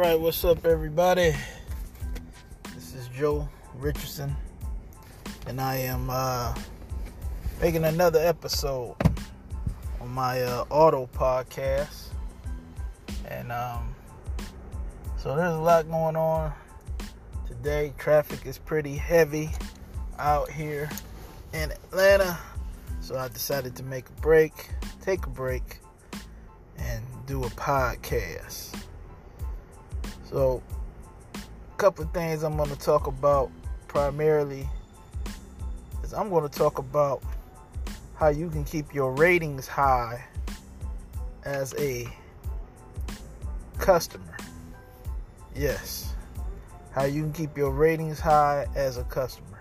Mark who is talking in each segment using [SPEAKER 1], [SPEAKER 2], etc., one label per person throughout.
[SPEAKER 1] right, what's up, everybody? This is Joe Richardson, and I am uh, making another episode on my uh, auto podcast. And um, so there's a lot going on today. Traffic is pretty heavy out here in Atlanta, so I decided to make a break, take a break, and do a podcast. So, a couple of things I'm going to talk about primarily is I'm going to talk about how you can keep your ratings high as a customer. Yes, how you can keep your ratings high as a customer.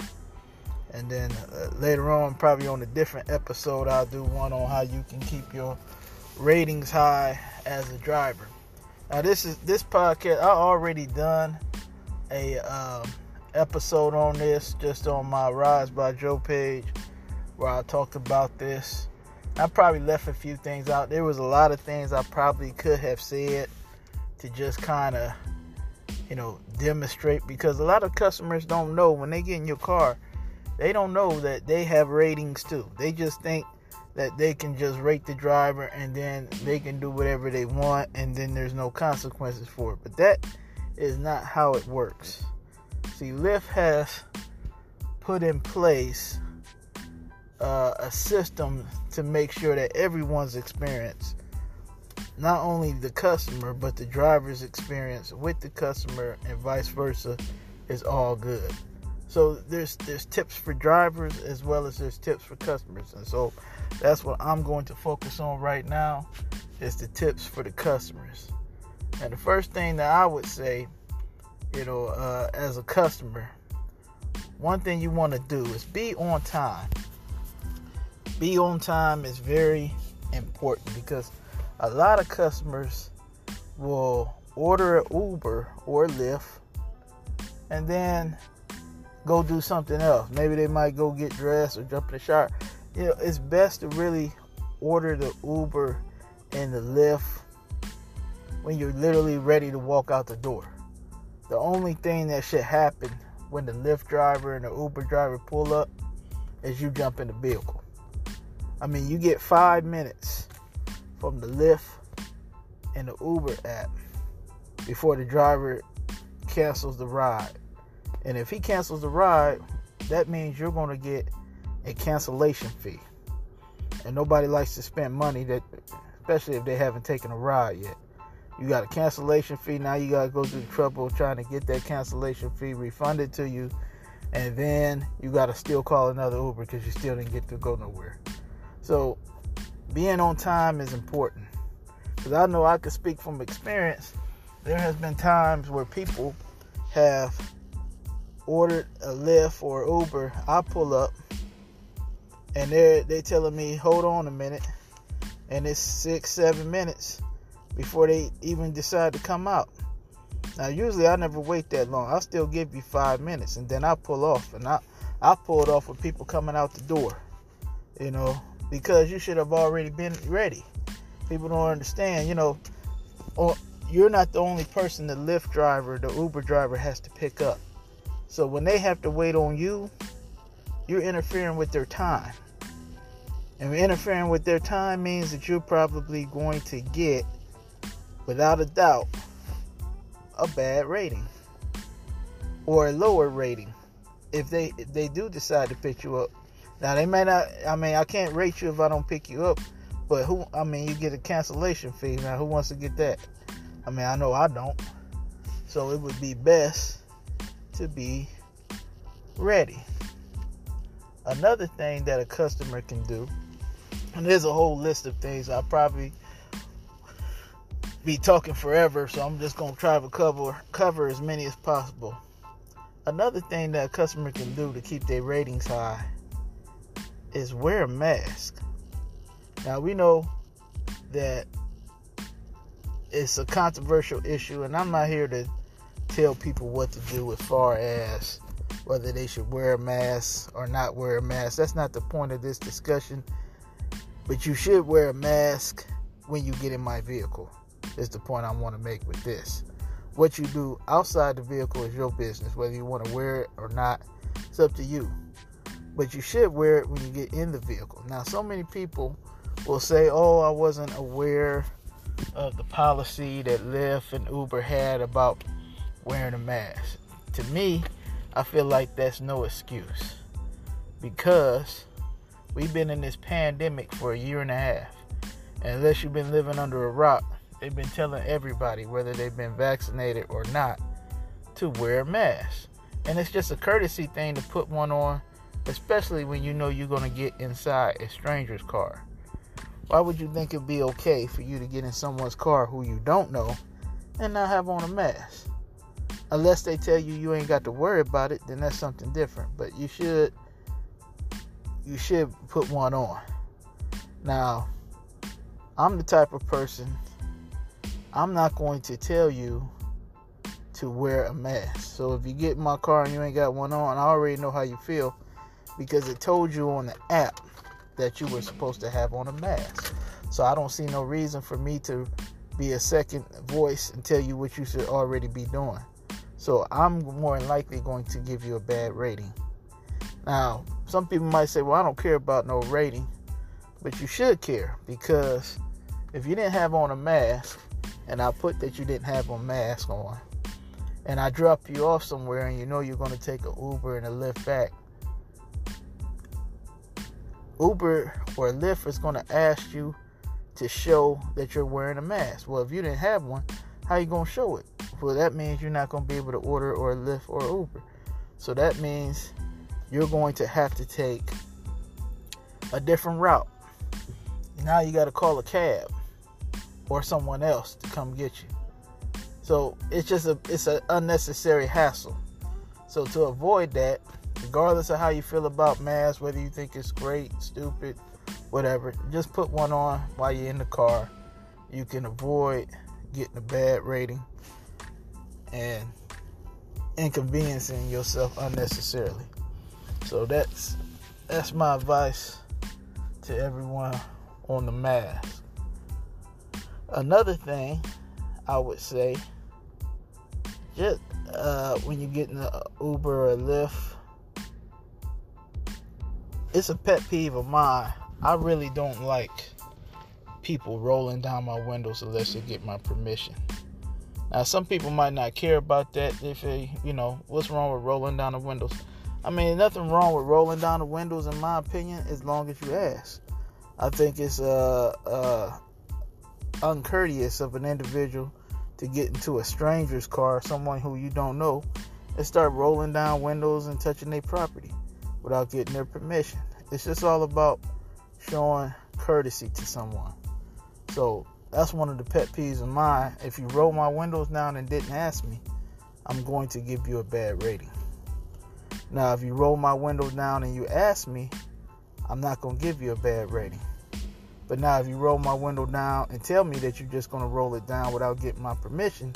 [SPEAKER 1] And then uh, later on, probably on a different episode, I'll do one on how you can keep your ratings high as a driver. Now this is this podcast. I already done a um, episode on this just on my Rise by Joe page where I talked about this. I probably left a few things out. There was a lot of things I probably could have said to just kind of, you know, demonstrate because a lot of customers don't know when they get in your car, they don't know that they have ratings too. They just think that they can just rate the driver and then they can do whatever they want and then there's no consequences for it. But that is not how it works. See, Lyft has put in place uh, a system to make sure that everyone's experience, not only the customer, but the driver's experience with the customer and vice versa, is all good. So there's there's tips for drivers as well as there's tips for customers, and so that's what I'm going to focus on right now is the tips for the customers. And the first thing that I would say, you know, uh, as a customer, one thing you want to do is be on time. Be on time is very important because a lot of customers will order an Uber or Lyft and then go do something else. Maybe they might go get dressed or jump in the shower you know, it's best to really order the Uber and the Lyft when you're literally ready to walk out the door. The only thing that should happen when the Lyft driver and the Uber driver pull up is you jump in the vehicle. I mean, you get five minutes from the Lyft and the Uber app before the driver cancels the ride. And if he cancels the ride, that means you're going to get a cancellation fee. And nobody likes to spend money that especially if they haven't taken a ride yet. You got a cancellation fee, now you gotta go through the trouble trying to get that cancellation fee refunded to you, and then you gotta still call another Uber because you still didn't get to go nowhere. So being on time is important. Because I know I can speak from experience. There has been times where people have ordered a Lyft or Uber. I pull up and they're they telling me hold on a minute. And it's six seven minutes before they even decide to come out. Now usually i never wait that long. I'll still give you five minutes and then i pull off and i i pulled off with people coming out the door you know because you should have already been ready. People don't understand you know or you're not the only person the lyft driver the uber driver has to pick up. So when they have to wait on you you're interfering with their time. And interfering with their time means that you're probably going to get, without a doubt, a bad rating or a lower rating if they if they do decide to pick you up. Now they may not. I mean, I can't rate you if I don't pick you up, but who? I mean, you get a cancellation fee. Now, who wants to get that? I mean, I know I don't. So it would be best to be ready. Another thing that a customer can do, and there's a whole list of things I'll probably be talking forever, so I'm just gonna try to cover cover as many as possible. Another thing that a customer can do to keep their ratings high is wear a mask. Now we know that it's a controversial issue, and I'm not here to tell people what to do as far as whether they should wear a mask or not wear a mask. That's not the point of this discussion. But you should wear a mask when you get in my vehicle. Is the point I want to make with this. what you do outside the vehicle is your business, whether you want to wear it or not. It's up to you. But you should wear it when you get in the vehicle. Now, so many people will say, "Oh, I wasn't aware of the policy that Lyft and Uber had about wearing a mask." To me, I feel like that's no excuse because we've been in this pandemic for a year and a half. And unless you've been living under a rock, they've been telling everybody, whether they've been vaccinated or not, to wear a mask. And it's just a courtesy thing to put one on, especially when you know you're going to get inside a stranger's car. Why would you think it'd be okay for you to get in someone's car who you don't know and not have on a mask? Unless they tell you you ain't got to worry about it, then that's something different. But you should you should put one on. Now, I'm the type of person I'm not going to tell you to wear a mask. So if you get in my car and you ain't got one on, I already know how you feel because it told you on the app that you were supposed to have on a mask. So I don't see no reason for me to be a second voice and tell you what you should already be doing. So I'm more than likely going to give you a bad rating. Now, some people might say, well, I don't care about no rating, but you should care because if you didn't have on a mask and I put that you didn't have a mask on and I drop you off somewhere and you know you're going to take an Uber and a Lyft back, Uber or Lyft is going to ask you to show that you're wearing a mask. Well, if you didn't have one, how you going to show it? Well, that means you're not going to be able to order or Lyft or Uber. So that means you're going to have to take a different route. Now you got to call a cab or someone else to come get you. So it's just a it's an unnecessary hassle. So to avoid that, regardless of how you feel about masks, whether you think it's great, stupid, whatever, just put one on while you're in the car. You can avoid getting a bad rating and inconveniencing yourself unnecessarily. So that's that's my advice to everyone on the mask. Another thing I would say, just uh, when you get in an Uber or Lyft, it's a pet peeve of mine. I really don't like people rolling down my windows unless they get my permission. Now, some people might not care about that. If they, you know, what's wrong with rolling down the windows? I mean, nothing wrong with rolling down the windows, in my opinion, as long as you ask. I think it's uh, uh, uncourteous of an individual to get into a stranger's car, someone who you don't know, and start rolling down windows and touching their property without getting their permission. It's just all about showing courtesy to someone. So that's one of the pet peeves of mine. If you roll my windows down and didn't ask me, I'm going to give you a bad rating. Now, if you roll my windows down and you ask me, I'm not going to give you a bad rating. But now, if you roll my window down and tell me that you're just going to roll it down without getting my permission,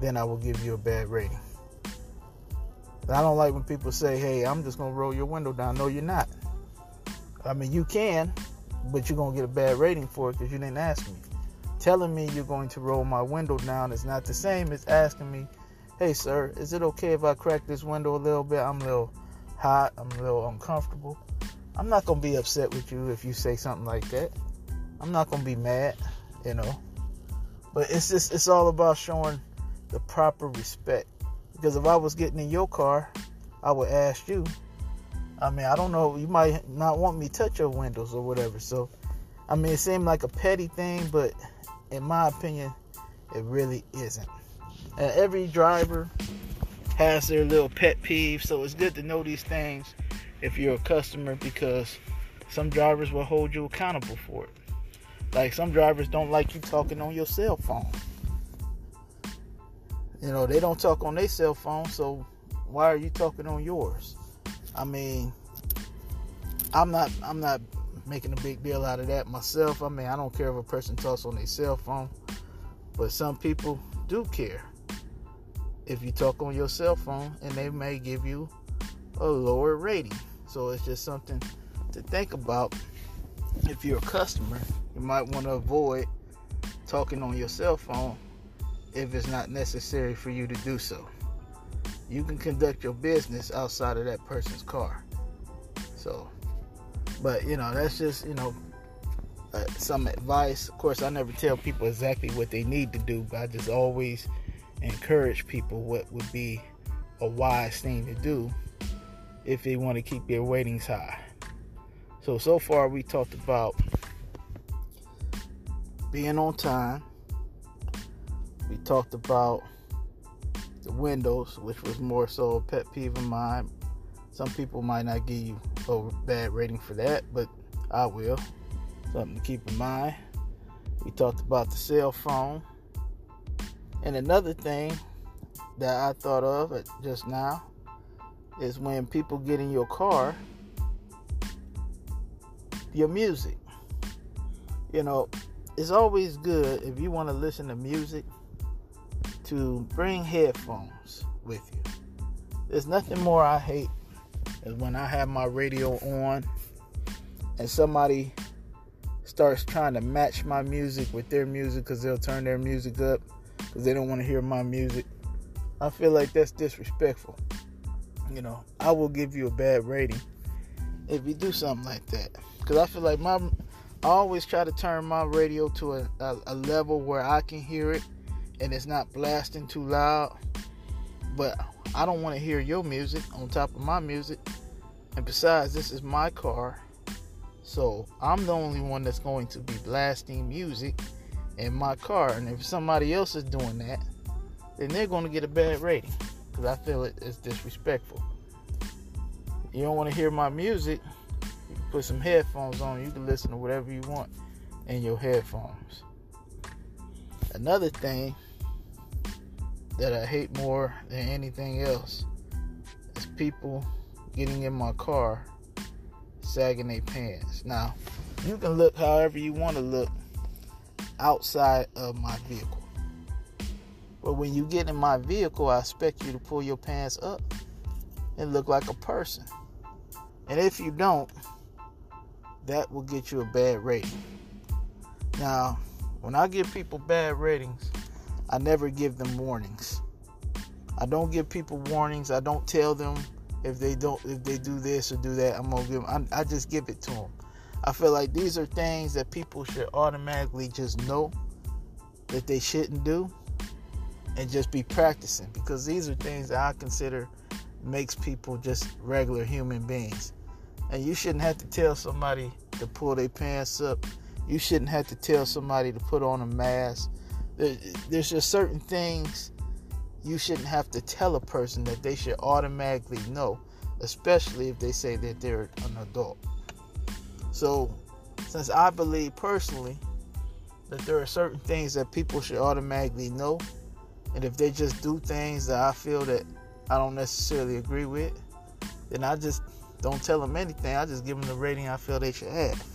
[SPEAKER 1] then I will give you a bad rating. I don't like when people say, hey, I'm just going to roll your window down. No, you're not. I mean, you can, but you're going to get a bad rating for it because you didn't ask me telling me you're going to roll my window down is not the same as asking me, hey, sir, is it okay if I crack this window a little bit? I'm a little hot, I'm a little uncomfortable. I'm not going to be upset with you if you say something like that. I'm not going to be mad, you know. But it's just, it's all about showing the proper respect. Because if I was getting in your car, I would ask you. I mean, I don't know, you might not want me to touch your windows or whatever. So, I mean, it seemed like a petty thing, but in my opinion, it really isn't. And every driver has their little pet peeve, so it's good to know these things if you're a customer because some drivers will hold you accountable for it. Like some drivers don't like you talking on your cell phone. You know, they don't talk on their cell phone, so why are you talking on yours? I mean, I'm not I'm not making a big deal out of that myself. I mean, I don't care if a person talks on their cell phone, but some people do care if you talk on your cell phone, and they may give you a lower rating. So it's just something to think about. If you're a customer, you might want to avoid talking on your cell phone if it's not necessary for you to do so. You can conduct your business outside of that person's car. So, but you know, that's just, you know, uh, some advice. Of course, I never tell people exactly what they need to do, but I just always encourage people what would be a wise thing to do if they want to keep their ratings high. So, so far we talked about being on time. We talked about the windows, which was more so a pet peeve of mine. Some people might not give you a bad rating for that, but I will. Something to keep in mind. We talked about the cell phone. And another thing that I thought of just now is when people get in your car, your music. You know, it's always good if you want to listen to music to bring headphones with you. There's nothing more I hate is when I have my radio on and somebody starts trying to match my music with their music because they'll turn their music up because they don't want to hear my music. I feel like that's disrespectful. You know, I will give you a bad rating if you do something like that because I feel like my I always try to turn my radio to a, a, a level where I can hear it and it's not blasting too loud. But I don't want to hear your music on top of my music. And besides, this is my car so I'm the only one that's going to be blasting music in my car. And if somebody else is doing that, then they're going to get a bad rating because I feel it is disrespectful. You don't want to hear my music, you can put some headphones on. You can listen to whatever you want in your headphones. Another thing that I hate more than anything else is people getting in my car sagging their pants. Now, you can look however you want to look outside of my vehicle. But when you get in my vehicle, I expect you to pull your pants up and look like a person. And if you don't, that will get you a bad rating. Now, when I give people bad ratings, I never give them warnings. I don't give people warnings. I don't tell them if they don't if they do this or do that i'm gonna give them, I, I just give it to them i feel like these are things that people should automatically just know that they shouldn't do and just be practicing because these are things that i consider makes people just regular human beings and you shouldn't have to tell somebody to pull their pants up you shouldn't have to tell somebody to put on a mask there's just certain things you shouldn't have to tell a person that they should automatically know, especially if they say that they're an adult. So, since I believe personally that there are certain things that people should automatically know, and if they just do things that I feel that I don't necessarily agree with, then I just don't tell them anything. I just give them the rating I feel they should have.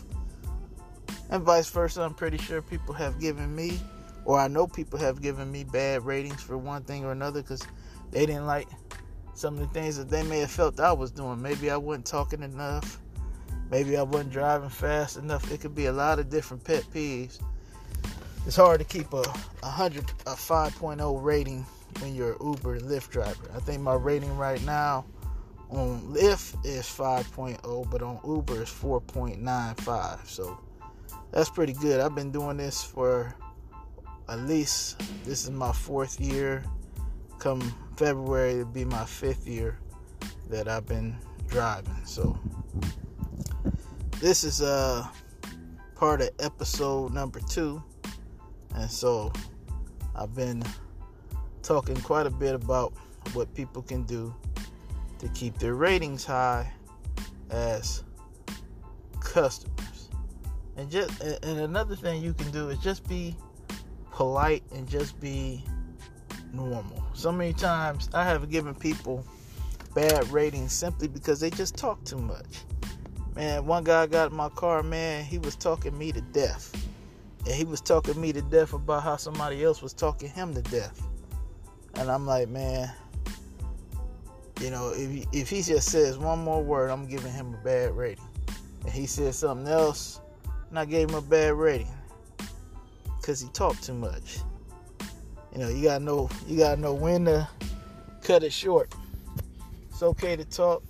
[SPEAKER 1] And vice versa, I'm pretty sure people have given me or I know people have given me bad ratings for one thing or another because they didn't like some of the things that they may have felt I was doing. Maybe I wasn't talking enough. Maybe I wasn't driving fast enough. It could be a lot of different pet peeves. It's hard to keep a, a hundred a 5.0 rating when you're an Uber and Lyft driver. I think my rating right now on Lyft is 5.0, but on Uber is 4.95. So that's pretty good. I've been doing this for at least this is my fourth year. Come February, it'll be my fifth year that I've been driving. So this is uh part of episode number two, and so I've been talking quite a bit about what people can do to keep their ratings high as customers. And just and another thing you can do is just be polite and just be normal. So many times I have given people bad ratings simply because they just talk too much. Man, one guy got in my car, man, he was talking me to death. And he was talking me to death about how somebody else was talking him to death. And I'm like, man, you know, if if he just says one more word, I'm giving him a bad rating. And he said something else, and I gave him a bad rating because he talked too much. You know, you gotta know you gotta know when to cut it short. It's okay to talk,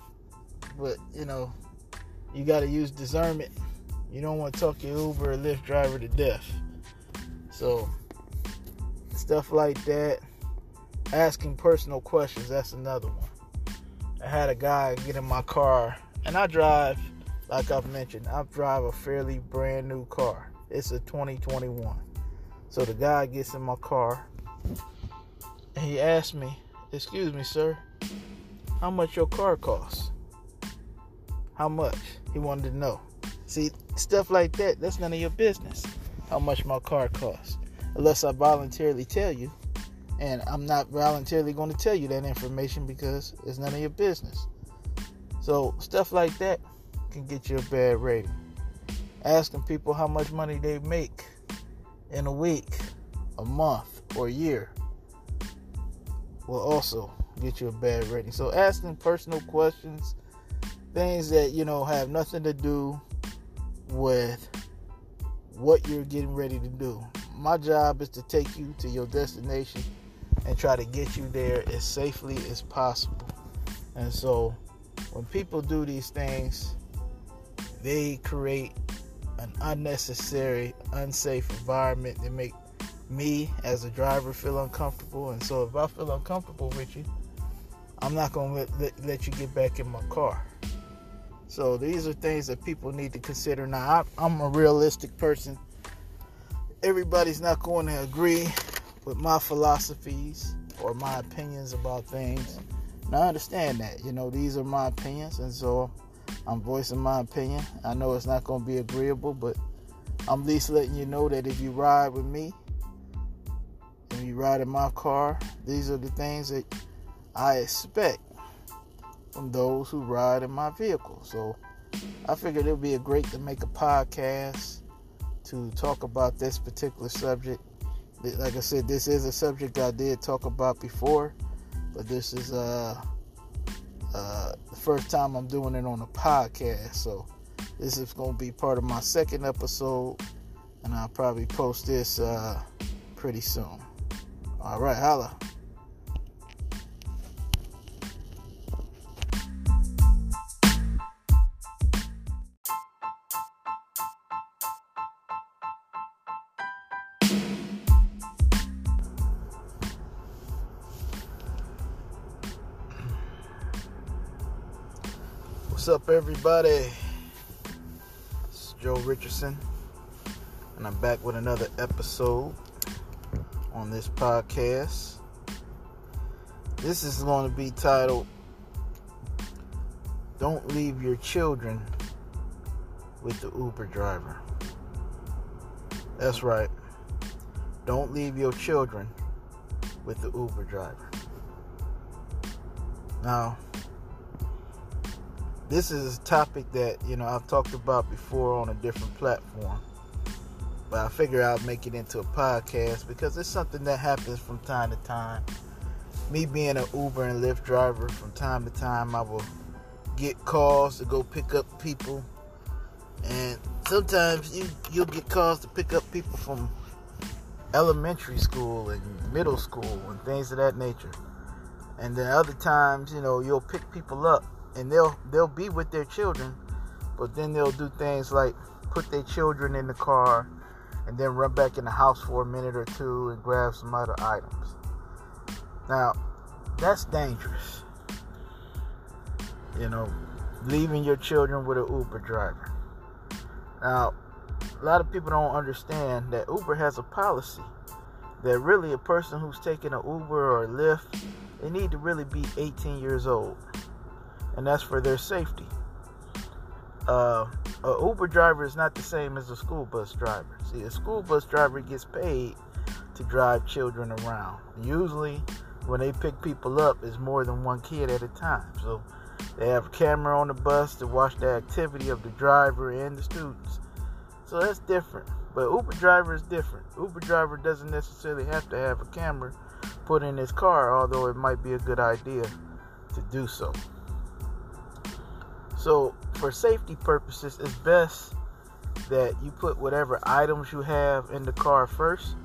[SPEAKER 1] but you know, you gotta use discernment. You don't want to talk your Uber or Lyft driver to death. So stuff like that. Asking personal questions, that's another one. I had a guy get in my car, and I drive, like I've mentioned, I drive a fairly brand new car. It's a 2021. So the guy gets in my car, and he asked me, Excuse me, sir, how much your car costs? How much? He wanted to know. See, stuff like that, that's none of your business. How much my car costs. Unless I voluntarily tell you. And I'm not voluntarily going to tell you that information because it's none of your business. So, stuff like that can get you a bad rating. Asking people how much money they make in a week, a month, or a year will also get you a bad rating. So, asking personal questions, things that you know have nothing to do with what you're getting ready to do. My job is to take you to your destination and try to get you there as safely as possible. And so when people do these things, they create an unnecessary, unsafe environment. that make me as a driver feel uncomfortable. And so if I feel uncomfortable with you, I'm not going to let, let, you get back in my car. So these are things that people need to consider. Now, I, I'm a realistic person. Everybody's not going to agree with my philosophies or my opinions about things. And I understand that. You know, these are my opinions, and so I'm voicing my opinion. I know it's not going to be agreeable, but I'm at least letting you know that if you ride with me, and you ride in my car, these are the things that I expect from those who ride in my vehicle. So I figured it would be a great to make a podcast to talk about this particular subject like I said, this is a subject I did talk about before, but this is uh, uh, the first time I'm doing it on a podcast. So this is going to be part of my second episode, and I'll probably post this uh, pretty soon. All right, holla. What's up, everybody? It's Joe Richardson, and I'm back with another episode on this podcast. This is going to be titled Don't Leave Your Children with the Uber Driver. That's right. Don't leave your children with the Uber driver. Now, this is a topic that you know I've talked about before on a different platform, but I figure I'll make it into a podcast because it's something that happens from time to time. Me being an Uber and Lyft driver, from time to time I will get calls to go pick up people, and sometimes you you'll get calls to pick up people from elementary school and middle school and things of that nature. And then other times, you know, you'll pick people up and they'll they'll be with their children, but then they'll do things like put their children in the car and then run back in the house for a minute or two and grab some other items. Now, that's dangerous. You know, leaving your children with an Uber driver. Now, a lot of people don't understand that Uber has a policy that really a person who's taking an Uber or a Lyft, they need to really be 18 years old and that's for their safety. Uh, a Uber driver is not the same as a school bus driver. See, a school bus driver gets paid to drive children around. Usually, when they pick people up, it's more than one kid at a time. So they have a camera on the bus to watch the activity of the driver and the students. So that's different. But Uber driver is different. Uber driver doesn't necessarily have to have a camera put in his car, although it might be a good idea to do so. So, for safety purposes, it's best that you put whatever items you have in the car first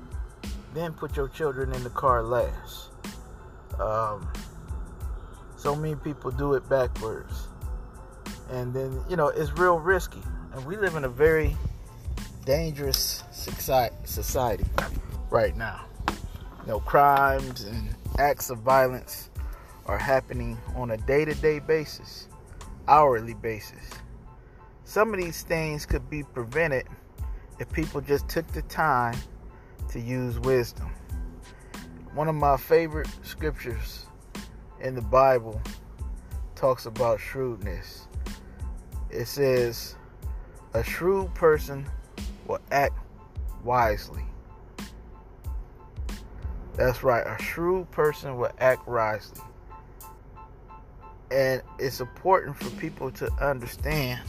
[SPEAKER 1] then put your children in the car last. Um, so many people do it backwards. And then, you know, it's real risky. And we live in a very dangerous society right now. You know, crimes and acts of violence are happening on a day to day basis, hourly basis. Some of these things could be prevented if people just took the time to use wisdom. One of my favorite scriptures in the Bible talks about shrewdness. It says, A shrewd person will act wisely. That's right, a shrewd person will act wisely. And it's important for people to understand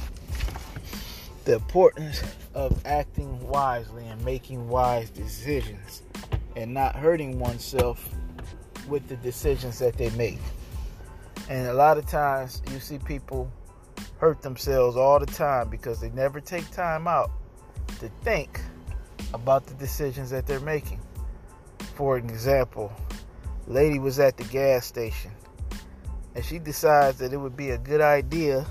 [SPEAKER 1] the importance of acting wisely and making wise decisions and not hurting oneself with the decisions that they make. And a lot of times you see people hurt themselves all the time because they never take time out to think about the decisions that they're making. For example, lady was at the gas station and she decides that it would be a good idea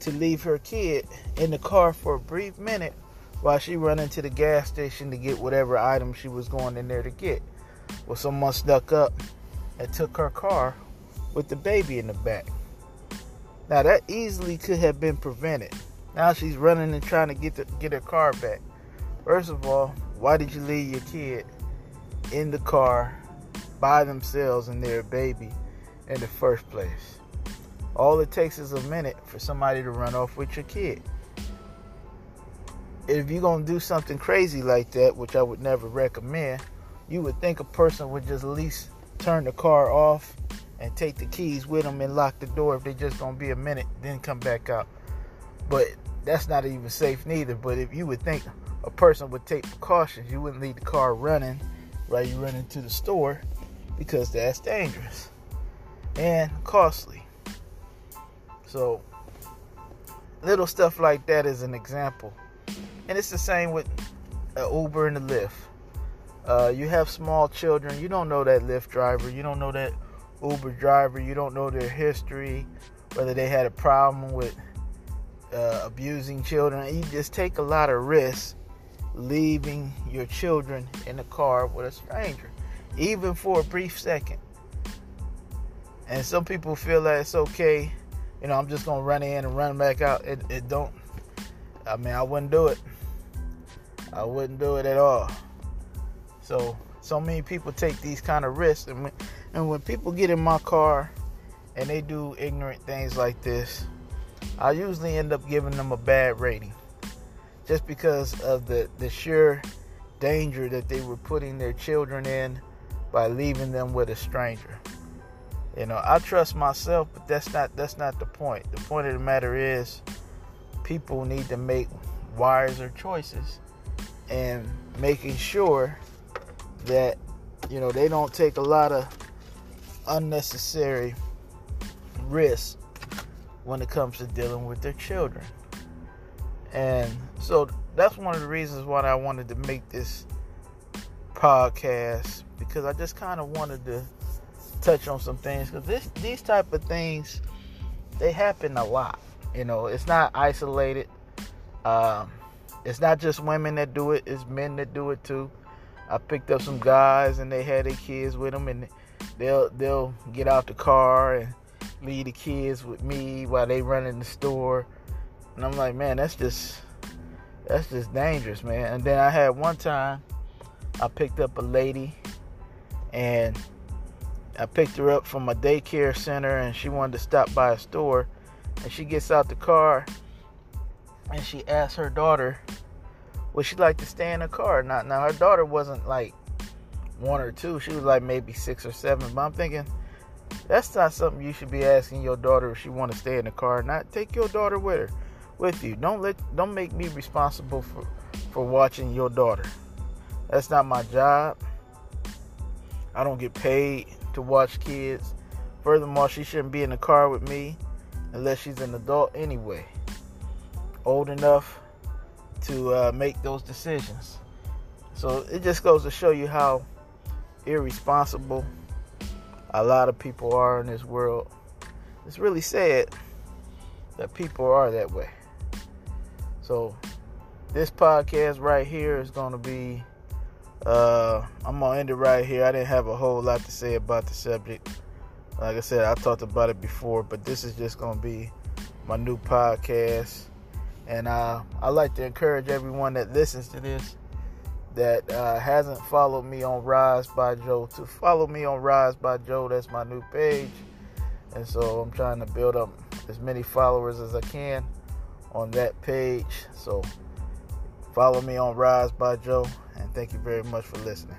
[SPEAKER 1] to leave her kid in the car for a brief minute while she run into the gas station to get whatever item she was going in there to get. Well, someone snuck up and took her car with the baby in the back. Now that easily could have been prevented. Now she's running and trying to get the, get her car back. First of all, why did you leave your kid in the car by themselves and their baby in the first place? All it takes is a minute for somebody to run off with your kid. If you're gonna do something crazy like that, which I would never recommend, you would think a person would just at least turn the car off and take the keys with them and lock the door if they're just gonna be a minute, then come back out. But that's not even safe neither. But if you would think a person would take precautions, you wouldn't leave the car running while you run into the store because that's dangerous and costly. So little stuff like that is an example. And it's the same with Uber and the Lyft. Uh, you have small children, you don't know that Lyft driver, you don't know that Uber driver, you don't know their history, whether they had a problem with uh, abusing children. You just take a lot of risks leaving your children in the car with a stranger, even for a brief second. And some people feel that it's okay, you know, I'm just gonna run in and run back out. It, it don't. I mean, I wouldn't do it. I wouldn't do it at all. So, so many people take these kind of risks, and when, and when people get in my car and they do ignorant things like this, I usually end up giving them a bad rating just because of the, the sheer danger that they were putting their children in by leaving them with a stranger. You know, I trust myself, but that's not that's not the point. The point of the matter is people need to make wiser choices and making sure that you know they don't take a lot of unnecessary risks when it comes to dealing with their children. And so that's one of the reasons why I wanted to make this podcast because I just kind of wanted to touch on some things because this these type of things they happen a lot. You know, it's not isolated. Um, it's not just women that do it; it's men that do it too. I picked up some guys and they had their kids with them, and they'll they'll get out the car and leave the kids with me while they run in the store and I'm like, man, that's just that's just dangerous, man. And then I had one time I picked up a lady and I picked her up from a daycare center and she wanted to stop by a store and she gets out the car and she asks her daughter would she like to stay in the car now now her daughter wasn't like one or two she was like maybe six or seven but i'm thinking that's not something you should be asking your daughter if she want to stay in the car not take your daughter with her with you. Don't let don't make me responsible for for watching your daughter. That's not my job. I don't get paid to watch kids. Furthermore, she shouldn't be in the car with me unless she's an adult anyway. Old enough to uh, make those decisions. So it just goes to show you how irresponsible a lot of people are in this world. It's really sad that people are that way. So this podcast right here is going to be uh, I'm gonna end it right here. I didn't have a whole lot to say about the subject. Like I said, I talked about it before, but this is just gonna be my new podcast. And uh, I like to encourage everyone that listens to this that uh, hasn't followed me on Rise by Joe to follow me on Rise by Joe. That's my new page. And so I'm trying to build up as many followers as I can on that page. So follow me on Rise by Joe. And thank you very much for listening.